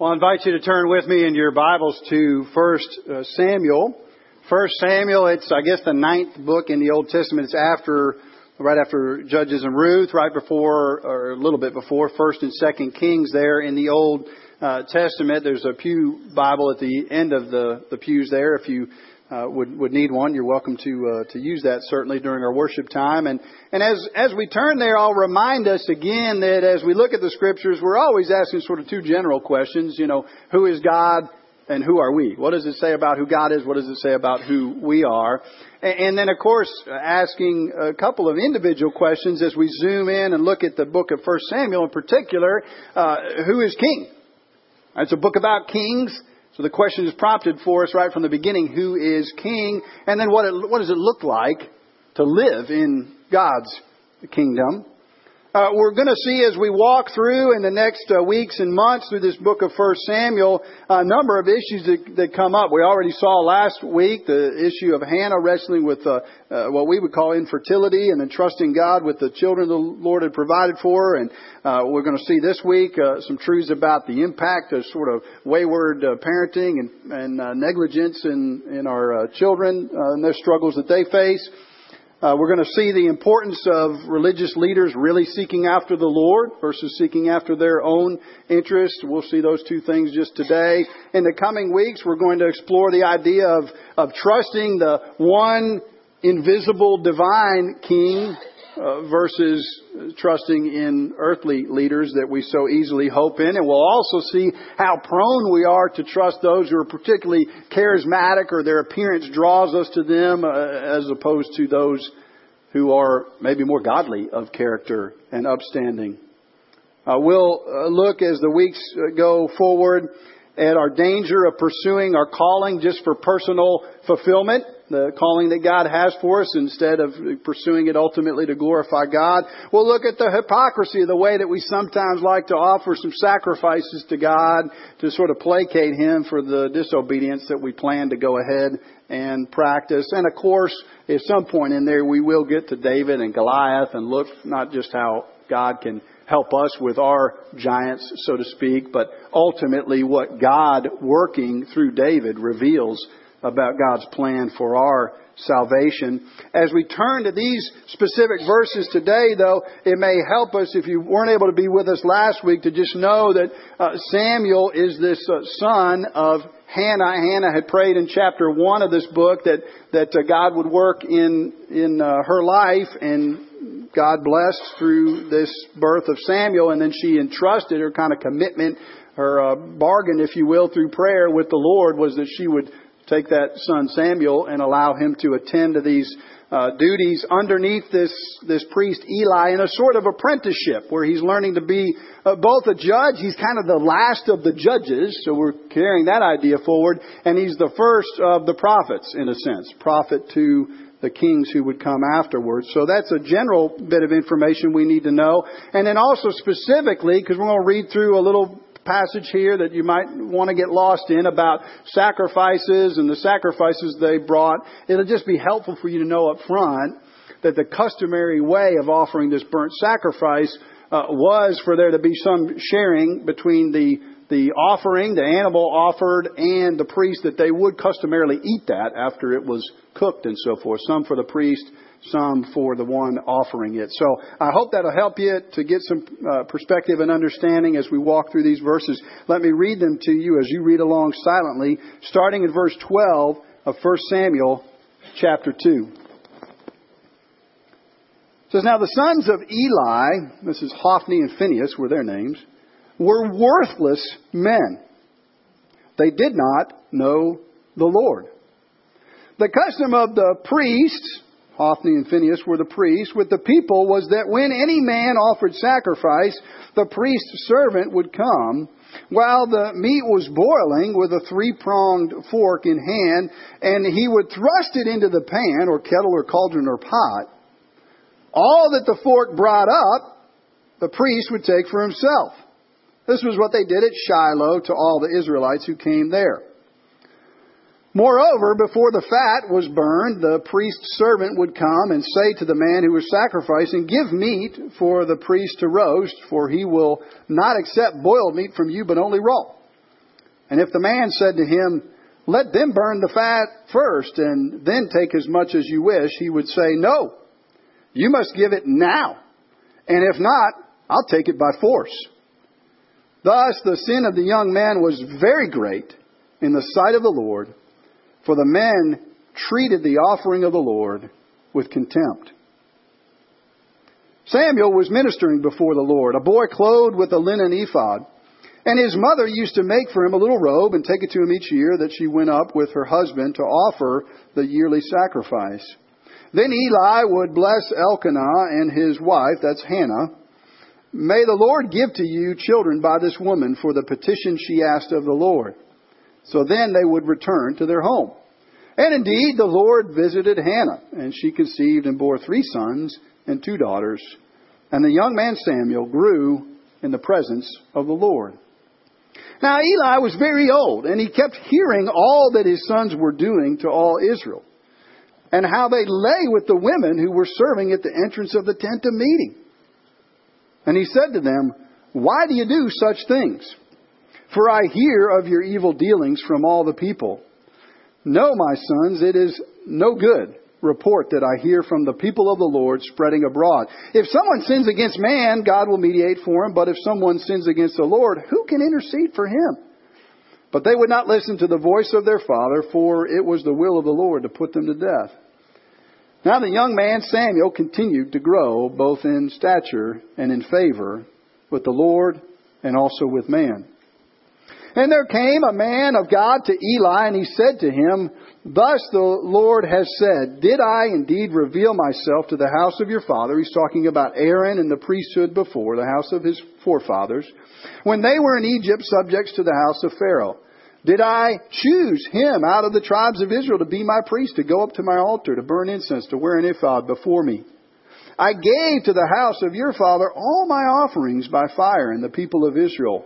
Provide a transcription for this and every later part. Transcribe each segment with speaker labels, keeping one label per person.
Speaker 1: Well, I invite you to turn with me in your Bibles to First uh, Samuel. First Samuel, it's I guess the ninth book in the Old Testament. It's after, right after Judges and Ruth, right before, or a little bit before First and Second Kings. There in the Old uh, Testament, there's a pew Bible at the end of the the pews there. If you uh, would would need one, you're welcome to uh, to use that certainly during our worship time. And and as as we turn there, I'll remind us again that as we look at the scriptures, we're always asking sort of two general questions. You know, who is God? And who are we? What does it say about who God is? What does it say about who we are? And, then, of course, asking a couple of individual questions as we zoom in and look at the book of First Samuel in particular. Uh, who is king? It's a book about kings. So the question is prompted for us right from the beginning who is king? And then what, it, what does it look like to live in God's kingdom? Uh, we're going to see as we walk through in the next uh, weeks and months through this book of First Samuel a number of issues that, that, come up. We already saw last week the issue of Hannah wrestling with uh, uh what we would call infertility and entrusting God with the children the Lord had provided for her. And uh, we're going to see this week uh, some truths about the impact of sort of wayward parenting and, and negligence in, in our children and their struggles that they face. Uh, we're going to see the importance of religious leaders really seeking after the Lord versus seeking after their own interests. We'll see those two things just today. In the coming weeks, we're going to explore the idea of, of trusting the one invisible divine king uh, versus trusting in earthly leaders that we so easily hope in. And we'll also see how prone we are to trust those who are particularly charismatic or their appearance draws us to them uh, as opposed to those who are maybe more godly of character and upstanding. Uh, we'll uh, look as the weeks uh, go forward at our danger of pursuing our calling just for personal fulfillment the calling that God has for us instead of pursuing it ultimately to glorify God. We'll look at the hypocrisy of the way that we sometimes like to offer some sacrifices to God to sort of placate Him for the disobedience that we plan to go ahead and practice. And of course, at some point in there, we will get to David and Goliath and look not just how God can help us with our giants, so to speak, but ultimately what God working through David reveals about God's plan for our salvation. As we turn to these specific verses today, though, it may help us if you weren't able to be with us last week to just know that uh, Samuel is this uh, son of Hannah. Hannah had prayed in chapter one of this book that that uh, God would work in in uh, her life, and God blessed through this birth of Samuel, and then she entrusted her kind of commitment her uh, bargain, if you will, through prayer with the Lord was that she would take that son Samuel and allow him to attend to these uh, duties underneath this this priest Eli in a sort of apprenticeship where he's learning to be uh, both a judge. He's kind of the last of the judges, so we're carrying that idea forward, and he's the first of the prophets in a sense, prophet to the kings who would come afterwards. So that's a general bit of information we need to know. And then also specifically, because we're going to read through a little passage here that you might want to get lost in about sacrifices and the sacrifices they brought. It'll just be helpful for you to know up front that the customary way of offering this burnt sacrifice uh, was for there to be some sharing between the the offering, the animal offered, and the priest that they would customarily eat that after it was cooked and so forth. Some for the priest, some for the one offering it. So I hope that'll help you to get some uh, perspective and understanding as we walk through these verses. Let me read them to you as you read along silently, starting in verse 12 of 1 Samuel chapter 2. It says, Now the sons of Eli, this is Hophni and Phinehas were their names, were worthless men. They did not know the Lord. The custom of the priests Hophni and Phinehas were the priests, with the people was that when any man offered sacrifice, the priest's servant would come while the meat was boiling with a three pronged fork in hand, and he would thrust it into the pan or kettle or cauldron or pot. All that the fork brought up, the priest would take for himself. This was what they did at Shiloh to all the Israelites who came there. Moreover, before the fat was burned, the priest's servant would come and say to the man who was sacrificing, Give meat for the priest to roast, for he will not accept boiled meat from you, but only raw. And if the man said to him, Let them burn the fat first, and then take as much as you wish, he would say, No, you must give it now. And if not, I'll take it by force. Thus, the sin of the young man was very great in the sight of the Lord, for the men treated the offering of the Lord with contempt. Samuel was ministering before the Lord, a boy clothed with a linen ephod. And his mother used to make for him a little robe and take it to him each year that she went up with her husband to offer the yearly sacrifice. Then Eli would bless Elkanah and his wife, that's Hannah. May the Lord give to you children by this woman for the petition she asked of the Lord. So then they would return to their home. And indeed, the Lord visited Hannah, and she conceived and bore three sons and two daughters. And the young man Samuel grew in the presence of the Lord. Now Eli was very old, and he kept hearing all that his sons were doing to all Israel, and how they lay with the women who were serving at the entrance of the tent of meeting. And he said to them, Why do you do such things? For I hear of your evil dealings from all the people. No, my sons, it is no good report that I hear from the people of the Lord spreading abroad. If someone sins against man, God will mediate for him, but if someone sins against the Lord, who can intercede for him? But they would not listen to the voice of their father, for it was the will of the Lord to put them to death. Now the young man Samuel continued to grow both in stature and in favor with the Lord and also with man. And there came a man of God to Eli, and he said to him, Thus the Lord has said, Did I indeed reveal myself to the house of your father? He's talking about Aaron and the priesthood before, the house of his forefathers, when they were in Egypt subjects to the house of Pharaoh. Did I choose him out of the tribes of Israel to be my priest, to go up to my altar, to burn incense, to wear an ephod before me? I gave to the house of your father all my offerings by fire, and the people of Israel.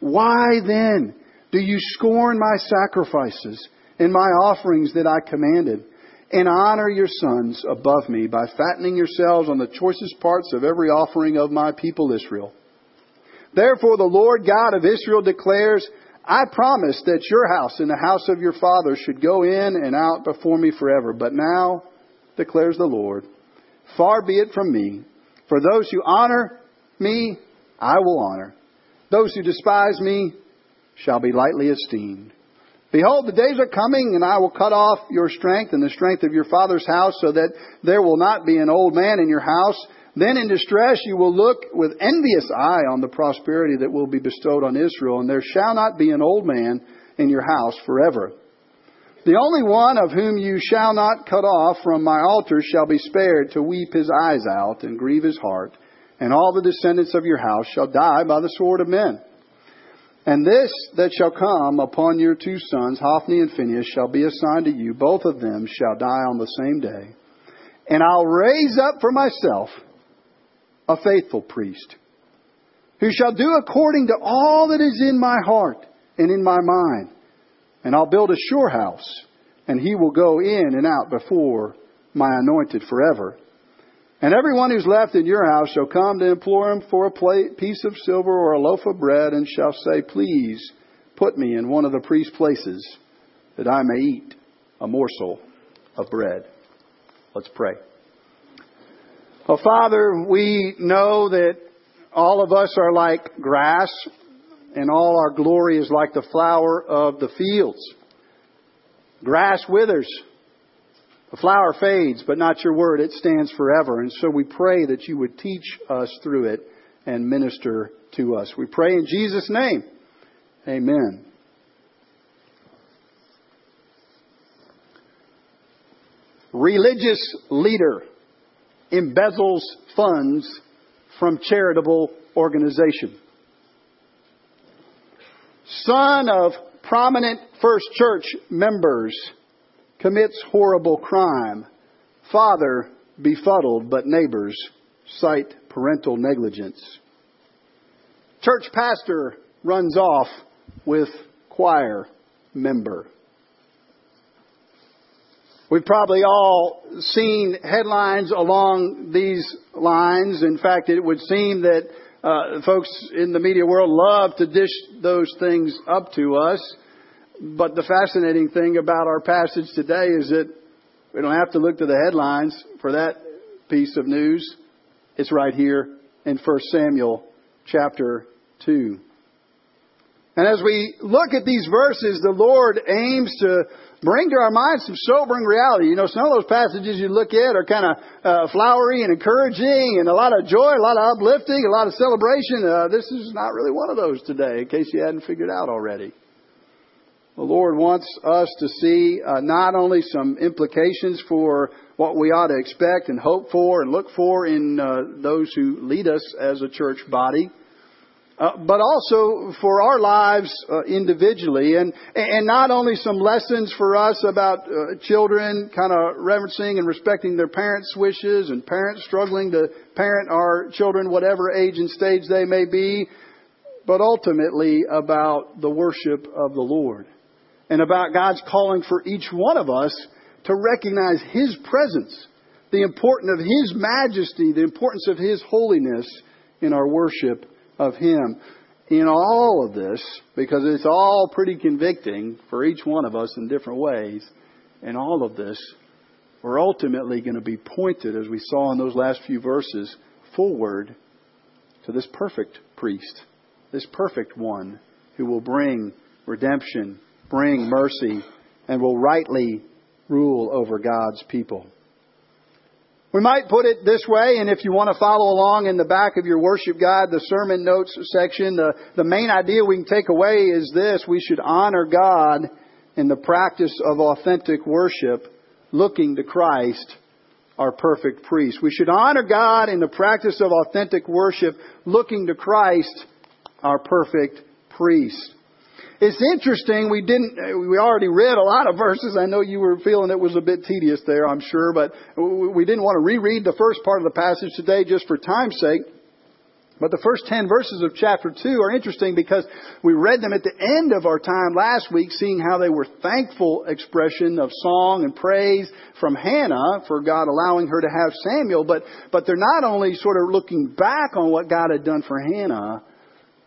Speaker 1: Why then do you scorn my sacrifices? and my offerings that I commanded, and honor your sons above me by fattening yourselves on the choicest parts of every offering of my people Israel. Therefore, the Lord God of Israel declares, I promised that your house and the house of your father should go in and out before me forever. But now, declares the Lord, far be it from me. For those who honor me, I will honor. Those who despise me shall be lightly esteemed. Behold, the days are coming, and I will cut off your strength and the strength of your father's house, so that there will not be an old man in your house. Then in distress you will look with envious eye on the prosperity that will be bestowed on Israel, and there shall not be an old man in your house forever. The only one of whom you shall not cut off from my altar shall be spared to weep his eyes out and grieve his heart, and all the descendants of your house shall die by the sword of men. And this that shall come upon your two sons, Hophni and Phinehas, shall be assigned to you. Both of them shall die on the same day. And I'll raise up for myself a faithful priest, who shall do according to all that is in my heart and in my mind. And I'll build a sure house, and he will go in and out before my anointed forever. And everyone who's left in your house shall come to implore him for a plate, piece of silver or a loaf of bread, and shall say, Please put me in one of the priest's places, that I may eat a morsel of bread. Let's pray. Oh, Father, we know that all of us are like grass, and all our glory is like the flower of the fields. Grass withers the flower fades, but not your word. It stands forever. And so we pray that you would teach us through it and minister to us. We pray in Jesus' name. Amen. Religious leader embezzles funds from charitable organization. Son of prominent First Church members commits horrible crime. Father befuddled, but neighbors cite parental negligence. Church pastor runs off with choir member. We've probably all seen headlines along these lines. In fact, it would seem that uh, folks in the media world love to dish those things up to us. But the fascinating thing about our passage today is that we don't have to look to the headlines for that piece of news. It's right here in 1 Samuel chapter 2. And as we look at these verses, the Lord aims to bring to our minds some sobering reality. You know, some of those passages you look at are kind of uh, flowery and encouraging and a lot of joy, a lot of uplifting, a lot of celebration. Uh, this is not really one of those today, in case you hadn't figured out already. The Lord wants us to see uh, not only some implications for what we ought to expect and hope for and look for in uh, those who lead us as a church body, uh, but also for our lives uh, individually, and and not only some lessons for us about uh, children kind of reverencing and respecting their parents' wishes, and parents struggling to parent our children, whatever age and stage they may be, but ultimately about the worship of the Lord, and about God's calling for each one of us to recognize His presence, the importance of His majesty, the importance of His holiness in our worship of Him. In all of this, because it's all pretty convicting for each one of us in different ways, in all of this, we're ultimately going to be pointed, as we saw in those last few verses, forward to this perfect priest, this perfect one who will bring redemption, bring mercy, and will rightly rule over God's people. We might put it this way, and if you want to follow along in the back of your worship guide, the sermon notes section, the, the main idea we can take away is this. We should honor God in the practice of authentic worship, looking to Christ, our perfect priest. We should honor God in the practice of authentic worship, looking to Christ, our perfect priest. It's interesting. We didn't. We already read a lot of verses. I know you were feeling it was a bit tedious there. I'm sure, but we didn't want to reread the first part of the passage today just for time's sake. But the first 10 verses of chapter 2 are interesting because we read them at the end of our time last week, seeing how they were thankful expression of song and praise from Hannah for God allowing her to have Samuel, but, but they're not only sort of looking back on what God had done for Hannah,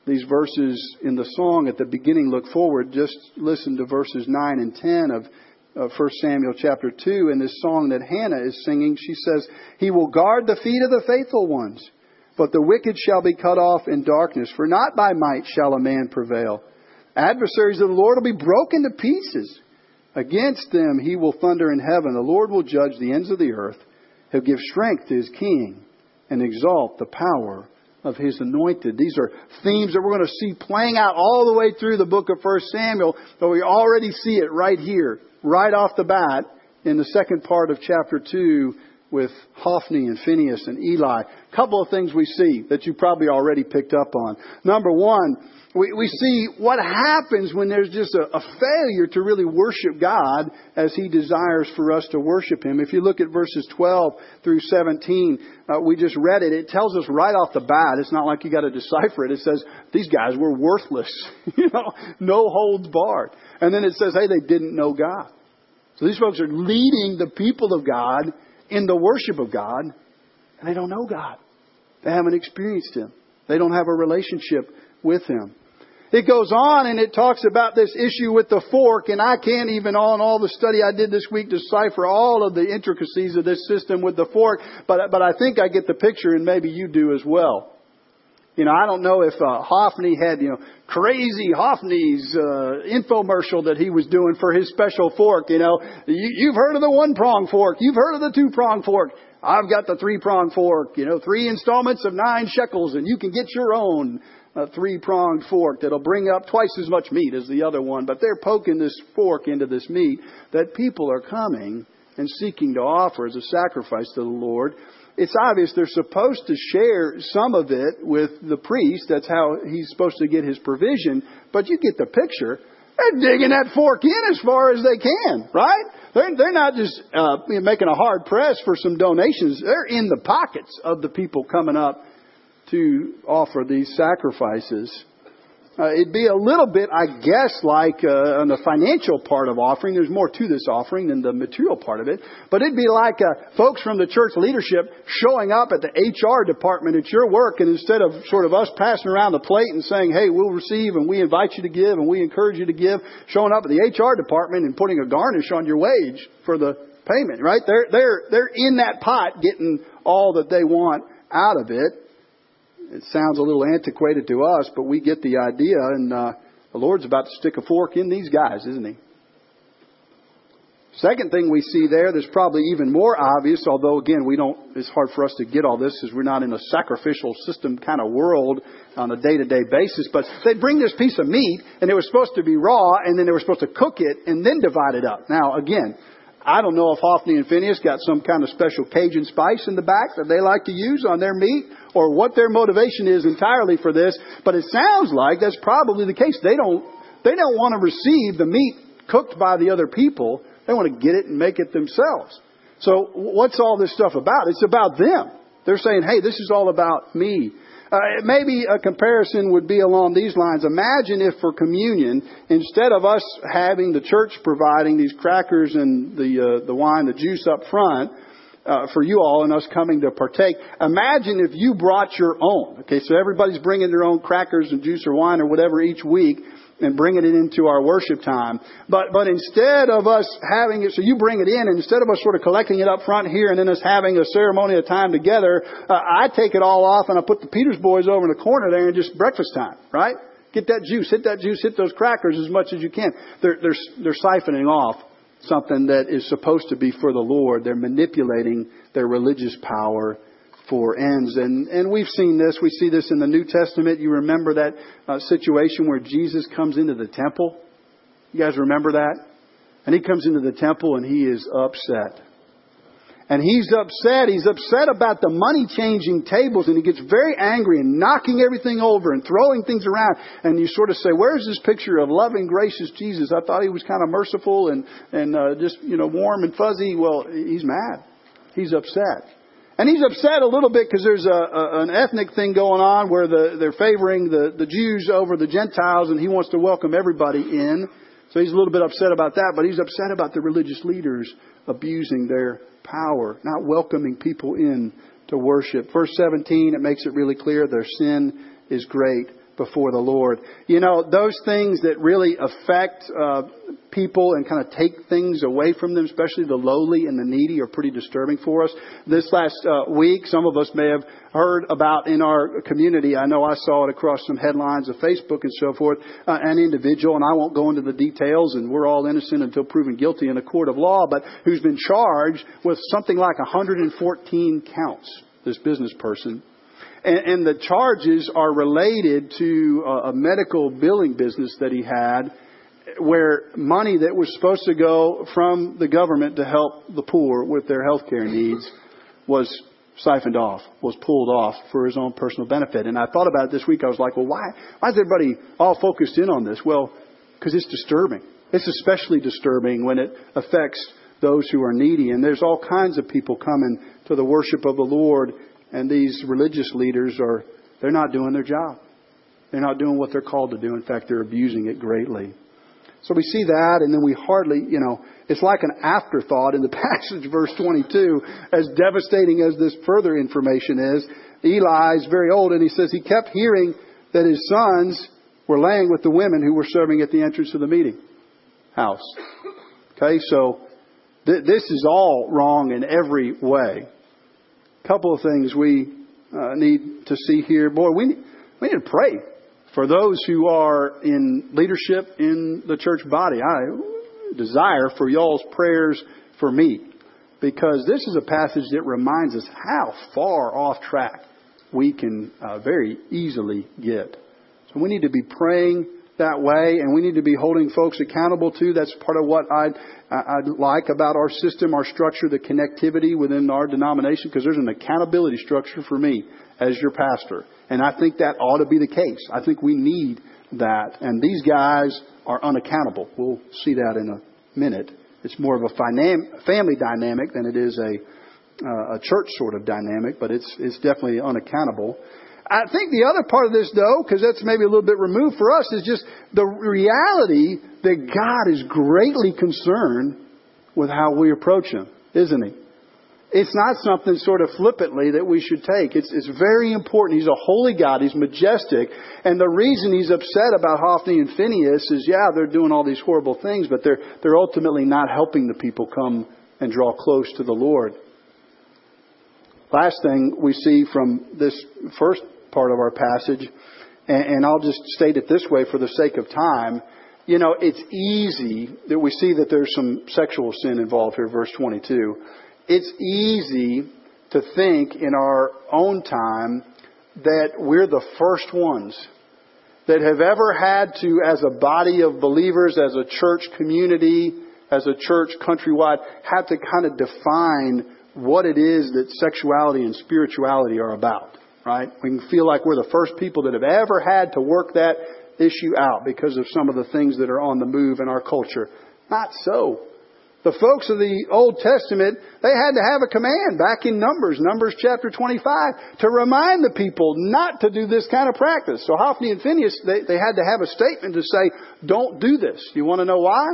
Speaker 1: these verses in the song at the beginning look forward. Just listen to verses 9 and 10 of, of 1 Samuel chapter 2 in this song that Hannah is singing. She says, He will guard the feet of the faithful ones, but the wicked shall be cut off in darkness, for not by might shall a man prevail. Adversaries of the Lord will be broken to pieces. Against them he will thunder in heaven. The Lord will judge the ends of the earth. He'll give strength to his king and exalt the power of his anointed. These are themes that we're going to see playing out all the way through the book of 1 Samuel, but we already see it right here, right off the bat, in the second part of chapter 2 with Hophni and Phineas and Eli. A couple of things we see that you probably already picked up on. Number one, we, we see what happens when there's just a, a failure to really worship God as He desires for us to worship Him. If you look at verses 12 through 17, uh, we just read it. It tells us right off the bat. It's not like you got to decipher it. It says these guys were worthless. you know, no holds barred. And then it says, hey, they didn't know God. So these folks are leading the people of God in the worship of God, and they don't know God. They haven't experienced Him. They don't have a relationship with Him. It goes on and it talks about this issue with the fork, and I can't even, on all the study I did this week, decipher all of the intricacies of this system with the fork, but, but I think I get the picture, and maybe you do as well. You know, I don't know if uh, Hophni had, you know, crazy Hophni's uh, infomercial that he was doing for his special fork. You know, you, you've heard of the one prong fork, you've heard of the two prong fork. I've got the three prong fork. You know, three installments of nine shekels, and you can get your own a three pronged fork that'll bring up twice as much meat as the other one, but they're poking this fork into this meat that people are coming and seeking to offer as a sacrifice to the Lord. It's obvious they're supposed to share some of it with the priest. That's how he's supposed to get his provision. But you get the picture. They're digging that fork in as far as they can, right? They're, they're not just uh, making a hard press for some donations. They're in the pockets of the people coming up to offer these sacrifices. Uh, it'd be a little bit, I guess, like uh, on the financial part of offering. There's more to this offering than the material part of it. But it'd be like uh, folks from the church leadership showing up at the HR department at your work, and instead of sort of us passing around the plate and saying, "Hey, we'll receive, and we invite you to give, and we encourage you to give," showing up at the HR department and putting a garnish on your wage for the payment. Right? They're they're they're in that pot getting all that they want out of it. It sounds a little antiquated to us, but we get the idea, and uh, the Lord's about to stick a fork in these guys, isn't He? Second thing we see there that's probably even more obvious, although again we don't, it's hard for us to get all this because we're not in a sacrificial system kind of world on a day to day basis, but they bring this piece of meat and it was supposed to be raw and then they were supposed to cook it and then divide it up. Now again, I don't know if Hophni and Phineas got some kind of special Cajun spice in the back that they like to use on their meat or what their motivation is entirely for this, but it sounds like that's probably the case. They don't, they don't want to receive the meat cooked by the other people. They want to get it and make it themselves. So what's all this stuff about? It's about them. They're saying, hey, this is all about me. Uh, maybe a comparison would be along these lines. Imagine if for communion, instead of us having the church providing these crackers and the uh, the wine, the juice up front, uh, for you all and us coming to partake. Imagine if you brought your own. Okay, so everybody's bringing their own crackers and juice or wine or whatever each week and bringing it into our worship time. But but instead of us having it, so you bring it in, and instead of us sort of collecting it up front here and then us having a ceremonial time together, uh, I take it all off and I put the Peters boys over in the corner there and just breakfast time, right? Get that juice, hit that juice, hit those crackers as much as you can. They're they're they're siphoning off something that is supposed to be for the Lord. They're manipulating their religious power for ends. And, and we've seen this. We see this in the New Testament. You remember that uh, situation where Jesus comes into the temple? You guys remember that? And he comes into the temple and he is upset. And he's upset. He's upset about the money changing tables and he gets very angry and knocking everything over and throwing things around. And you sort of say, where's this picture of loving, gracious Jesus? I thought he was kind of merciful and, and uh, just, you know, warm and fuzzy. Well, he's mad. He's upset. And he's upset a little bit because there's a, a, an ethnic thing going on where the, they're favoring the, the Jews over the Gentiles and he wants to welcome everybody in. So he's a little bit upset about that, but he's upset about the religious leaders abusing their power, not welcoming people in to worship. Verse 17, it makes it really clear their sin is great before the Lord. You know, those things that really affect uh, people and kind of take things away from them, especially the lowly and the needy, are pretty disturbing for us. This last uh, week, some of us may have heard about in our community. I know I saw it across some headlines of Facebook and so forth. Uh, an individual, and I won't go into the details, and we're all innocent until proven guilty in a court of law, but who's been charged with something like 114 counts. This business person and, the charges are related to a medical billing business that he had where money that was supposed to go from the government to help the poor with their health care needs was siphoned off, was pulled off for his own personal benefit. And I thought about it this week. I was like, well, why, why is everybody all focused in on this? Well, because it's disturbing. It's especially disturbing when it affects those who are needy. And there's all kinds of people coming to the worship of the Lord and these religious leaders are, they're not doing their job. They're not doing what they're called to do. In fact, they're abusing it greatly. So we see that, and then we hardly, you know, it's like an afterthought in the passage, verse 22, as devastating as this further information is. Eli is very old, and he says he kept hearing that his sons were laying with the women who were serving at the entrance of the meeting house. Okay, so th- this is all wrong in every way A couple of things we uh, need to see here. Boy, we, we need to pray for those who are in leadership in the church body. I desire for y'all's prayers for me because this is a passage that reminds us how far off track we can uh, very easily get. So we need to be praying that way, and we need to be holding folks accountable too. That's part of what I'd, I'd like about our system, our structure, the connectivity within our denomination, because there's an accountability structure for me as your pastor. And I think that ought to be the case. I think we need that. And these guys are unaccountable. We'll see that in a minute. It's more of a family dynamic than it is a, uh, a church sort of dynamic, but it's, it's definitely unaccountable. I think the other part of this, though, because that's maybe a little bit removed for us, is just the reality that God is greatly concerned with how we approach Him, isn't He? It's not something sort of flippantly that we should take. It's, it's very important. He's a holy God. He's majestic. And the reason he's upset about Hophni and Phinehas is, yeah, they're doing all these horrible things, but they're, they're ultimately not helping the people come and draw close to the Lord. Last thing we see from this first part of our passage, and, and I'll just state it this way for the sake of time. You know, it's easy that we see that there's some sexual sin involved here, verse 22 it's easy to think in our own time that we're the first ones that have ever had to, as a body of believers, as a church community, as a church countrywide, have to kind of define what it is that sexuality and spirituality are about, right? We can feel like we're the first people that have ever had to work that issue out because of some of the things that are on the move in our culture. Not so. The folks of the Old Testament, they had to have a command back in Numbers, Numbers chapter 25, to remind the people not to do this kind of practice. So Hophni and Phineas, they, they had to have a statement to say, don't do this. You want to know why?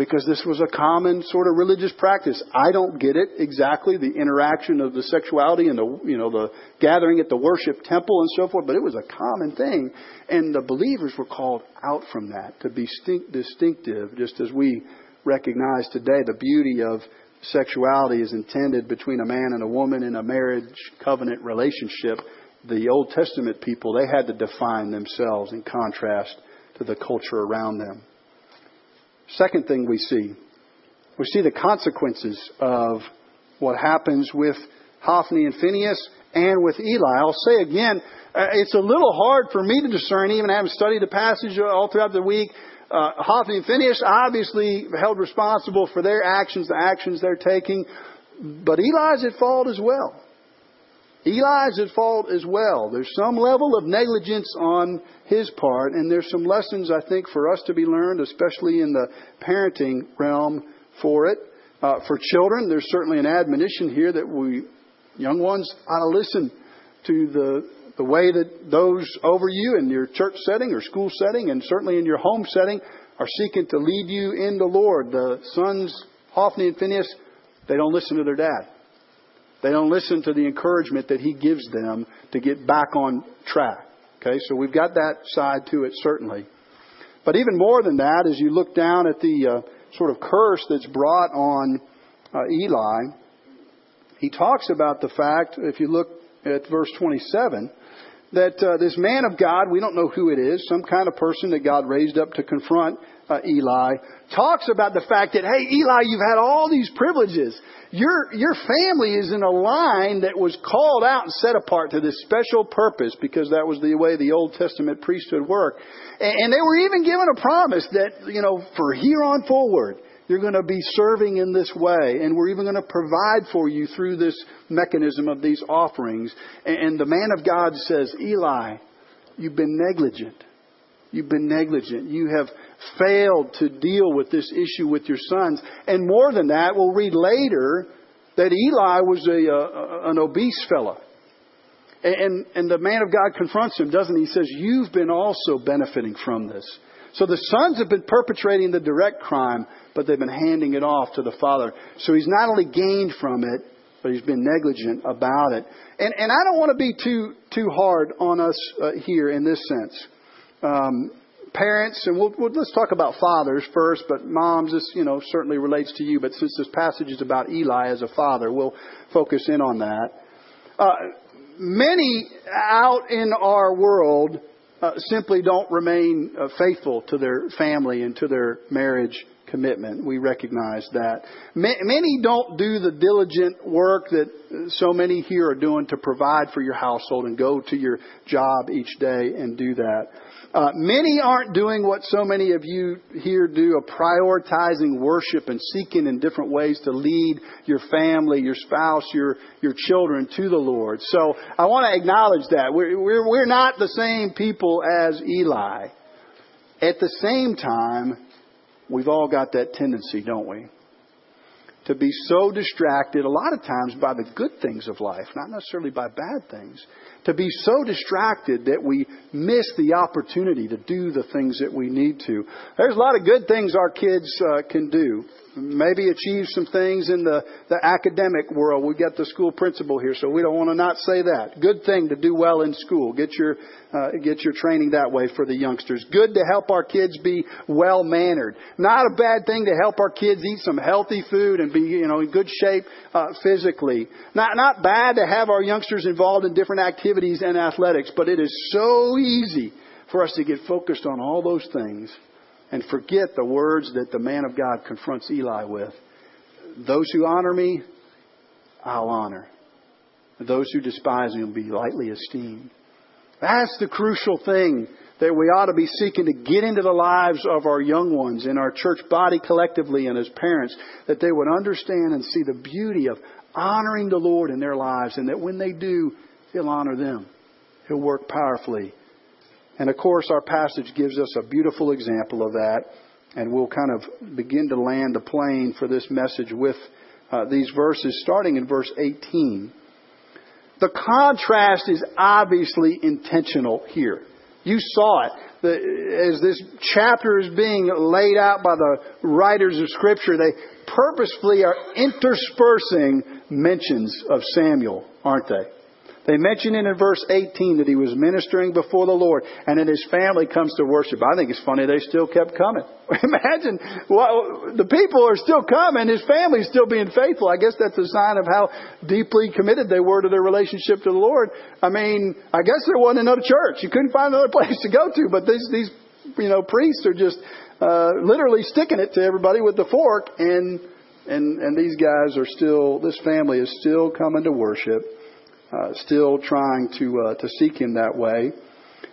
Speaker 1: Because this was a common sort of religious practice. I don't get it exactly, the interaction of the sexuality and the, you know, the gathering at the worship temple and so forth, but it was a common thing. And the believers were called out from that to be distinctive, just as we recognize today the beauty of sexuality is intended between a man and a woman in a marriage covenant relationship. The Old Testament people, they had to define themselves in contrast to the culture around them. Second thing we see, we see the consequences of what happens with Hophni and Phineas and with Eli. I'll say again, uh, it's a little hard for me to discern, even having studied the passage all throughout the week, uh, Hophni and Phineas obviously held responsible for their actions, the actions they're taking, but Eli's at fault as well. Eli's at fault as well. There's some level of negligence on his part, and there's some lessons I think for us to be learned, especially in the parenting realm for it. Uh, for children, there's certainly an admonition here that we, young ones, ought to listen to the the way that those over you in your church setting or school setting and certainly in your home setting are seeking to lead you in the Lord. The sons, Hophni and Phinehas, they don't listen to their dad. They don't listen to the encouragement that he gives them to get back on track. Okay, so we've got that side to it, certainly. But even more than that, as you look down at the uh, sort of curse that's brought on uh, Eli, he talks about the fact, if you look at verse 27, that uh, this man of God, we don't know who it is, some kind of person that God raised up to confront uh, Eli, talks about the fact that, hey, Eli, you've had all these privileges. Your, your family is in a line that was called out and set apart to this special purpose because that was the way the Old Testament priesthood worked. And, and they were even given a promise that, you know, for here on forward, you're going to be serving in this way, and we're even going to provide for you through this mechanism of these offerings. And the man of God says, Eli, you've been negligent. You've been negligent. You have failed to deal with this issue with your sons. And more than that, we'll read later that Eli was a, an obese fellow. And, and the man of God confronts him, doesn't he? He says, You've been also benefiting from this. So the sons have been perpetrating the direct crime, but they've been handing it off to the father. So he's not only gained from it, but he's been negligent about it. And, and I don't want to be too, too hard on us uh, here in this sense. Um, parents, and we'll, we'll, let's talk about fathers first, but moms, this, you know, certainly relates to you, but since this passage is about Eli as a father, we'll focus in on that. Uh, many out in our world uh, simply don't remain uh, faithful to their family and to their marriage commitment. We recognize that. Many don't do the diligent work that so many here are doing to provide for your household and go to your job each day and do that. Uh, many aren't doing what so many of you here do of prioritizing worship and seeking in different ways to lead your family, your spouse, your, your children to the Lord. So I want to acknowledge that. We're, we're, we're not the same people as Eli. At the same time, We've all got that tendency, don't we? To be so distracted, a lot of times, by the good things of life, not necessarily by bad things, to be so distracted that we miss the opportunity to do the things that we need to. There's a lot of good things our kids uh, can do maybe achieve some things in the, the academic world. We've got the school principal here, so we don't want to not say that. Good thing to do well in school. Get your, uh, get your training that way for the youngsters. Good to help our kids be well mannered. Not a bad thing to help our kids eat some healthy food and be, you know, in good shape uh, physically. Not, not bad to have our youngsters involved in different activities and athletics, but it is so easy for us to get focused on all those things and forget the words that the man of God confronts Eli with. Those who honor me, I'll honor. Those who despise me will be lightly esteemed. That's the crucial thing that we ought to be seeking to get into the lives of our young ones in our church body collectively and as parents, that they would understand and see the beauty of honoring the Lord in their lives and that when they do, He'll honor them. He'll work powerfully and of course, our passage gives us a beautiful example of that. And we'll kind of begin to land the plane for this message with uh, these verses, starting in verse 18. The contrast is obviously intentional here. You saw it. The, as this chapter is being laid out by the writers of Scripture, they purposefully are interspersing mentions of Samuel, aren't they? They mention it in verse 18 that he was ministering before the Lord and that his family comes to worship. I think it's funny they still kept coming. Imagine well, the people are still coming, his family's still being faithful. I guess that's a sign of how deeply committed they were to their relationship to the Lord. I mean, I guess there wasn't another church. You couldn't find another place to go to, but these, these you know, priests are just uh, literally sticking it to everybody with the fork and and and these guys are still this family is still coming to worship uh, still trying to uh, to seek Him that way.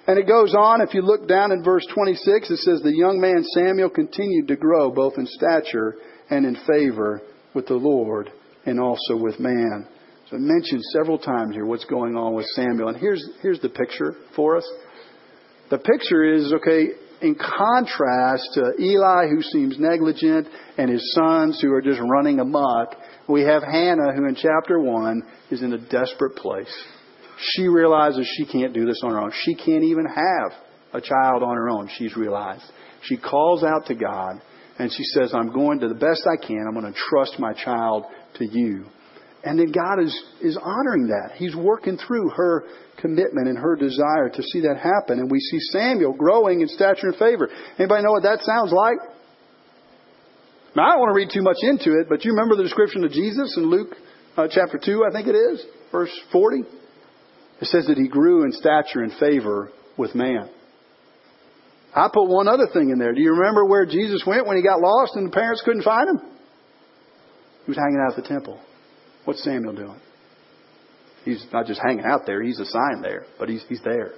Speaker 1: And it goes on. If you look down in verse 26, it says the young man Samuel continued to grow both in stature and in favor with the Lord and also with man. So I mentioned several times here what's going on with Samuel. And here's here's the picture for us. The picture is okay in contrast to Eli, who seems negligent, and his sons who are just running amok, we have Hannah, who in chapter 1 is in a desperate place. She realizes she can't do this on her own. She can't even have a child on her own, she's realized. She calls out to God and she says, I'm going to the best I can. I'm going to trust my child to you. And then God is, is honoring that. He's working through her commitment and her desire to see that happen. And we see Samuel growing in stature and favor. Anybody know what that sounds like? Now, I don't want to read too much into it, but you remember the description of Jesus in Luke uh, chapter 2, I think it is, verse 40? It says that he grew in stature and favor with man. I put one other thing in there. Do you remember where Jesus went when he got lost and the parents couldn't find him? He was hanging out at the temple. What's Samuel doing? He's not just hanging out there, he's a sign there, but he's, he's there.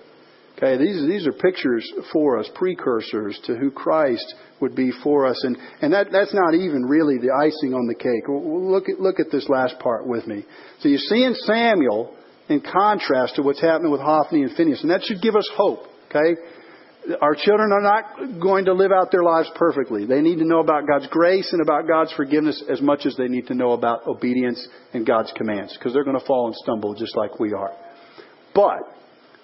Speaker 1: Okay, these, these are pictures for us, precursors to who Christ would be for us. And, and that, that's not even really the icing on the cake. Look at, look at this last part with me. So you're seeing Samuel in contrast to what's happening with Hophni and Phineas. And that should give us hope. Okay? Our children are not going to live out their lives perfectly. They need to know about God's grace and about God's forgiveness as much as they need to know about obedience and God's commands because they're going to fall and stumble just like we are. But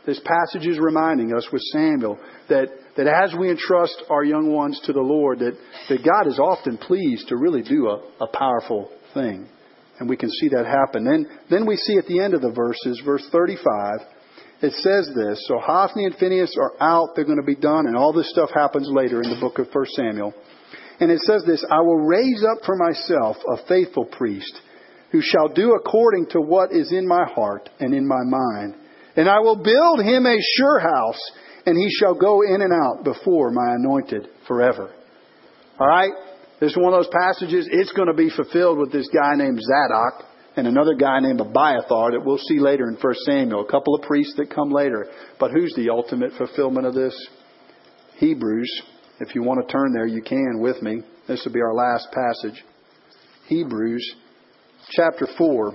Speaker 1: this passage is reminding us with Samuel that, that as we entrust our young ones to the Lord, that, that God is often pleased to really do a, a powerful thing. And we can see that happen. Then, then we see at the end of the verses, verse 35, it says this. So Hophni and Phineas are out, they're going to be done, and all this stuff happens later in the book of 1 Samuel. And it says this I will raise up for myself a faithful priest who shall do according to what is in my heart and in my mind. And I will build him a sure house, and he shall go in and out before my anointed forever. All right? This is one of those passages. It's going to be fulfilled with this guy named Zadok and another guy named Abiathar that we'll see later in 1 Samuel. A couple of priests that come later. But who's the ultimate fulfillment of this? Hebrews. If you want to turn there, you can with me. This will be our last passage. Hebrews chapter 4,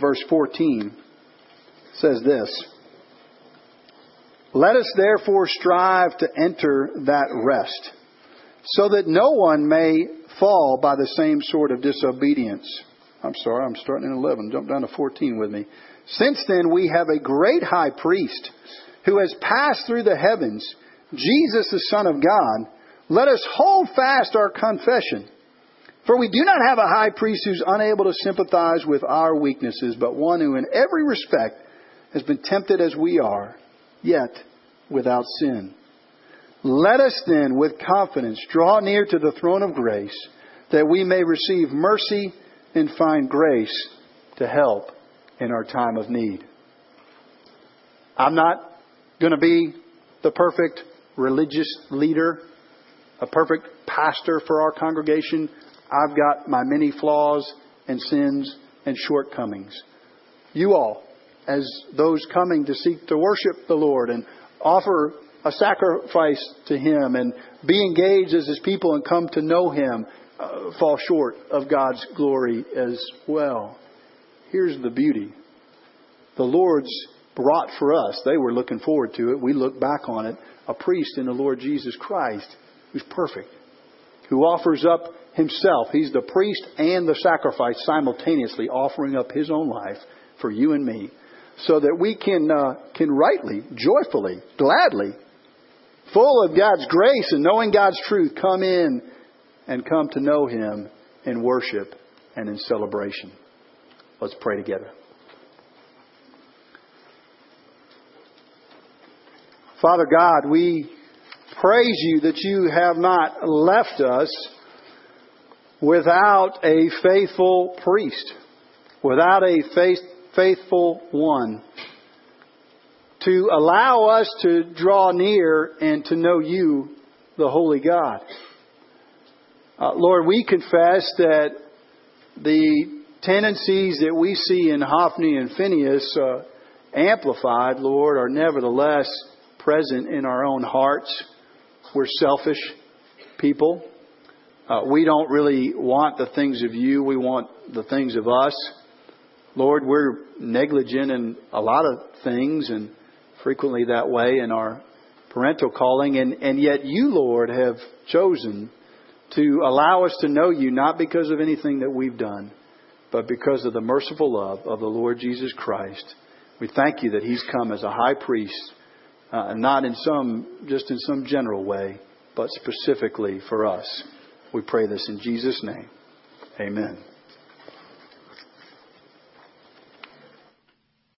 Speaker 1: verse 14 says this Let us therefore strive to enter that rest, so that no one may fall by the same sort of disobedience. I'm sorry, I'm starting in 11. Jump down to 14 with me. Since then, we have a great high priest who has passed through the heavens, Jesus, the Son of God. Let us hold fast our confession. For we do not have a high priest who's unable to sympathize with our weaknesses, but one who in every respect has been tempted as we are, yet without sin. Let us then with confidence draw near to the throne of grace that we may receive mercy and find grace to help in our time of need. I'm not going to be the perfect religious leader, a perfect pastor for our congregation. I've got my many flaws and sins and shortcomings. You all, as those coming to seek to worship the Lord and offer a sacrifice to Him and be engaged as His people and come to know Him, uh, fall short of God's glory as well. Here's the beauty the Lord's brought for us. They were looking forward to it. We look back on it. A priest in the Lord Jesus Christ who's perfect, who offers up himself. He's the priest and the sacrifice simultaneously, offering up his own life for you and me, so that we can uh, can rightly, joyfully, gladly, full of God's grace and knowing God's truth, come in and come to know Him in worship and in celebration. Let's pray together. Father God, we praise you that you have not left us without a faithful priest, without a faith, faithful one to allow us to draw near and to know you, the Holy God. Uh, Lord, we confess that the tendencies that we see in Hophni and Phinehas, uh, amplified, Lord, are nevertheless present in our own hearts. We're selfish people. Uh, we don't really want the things of you. We want the things of us. Lord, we're negligent in a lot of things and frequently that way in our parental calling. And, and yet you, Lord, have chosen to allow us to know you not because of anything that we've done, but because of the merciful love of the Lord Jesus Christ. We thank you that he's come as a high priest uh, not in some, just in some general way, but specifically for us. We pray this in Jesus' name. Amen.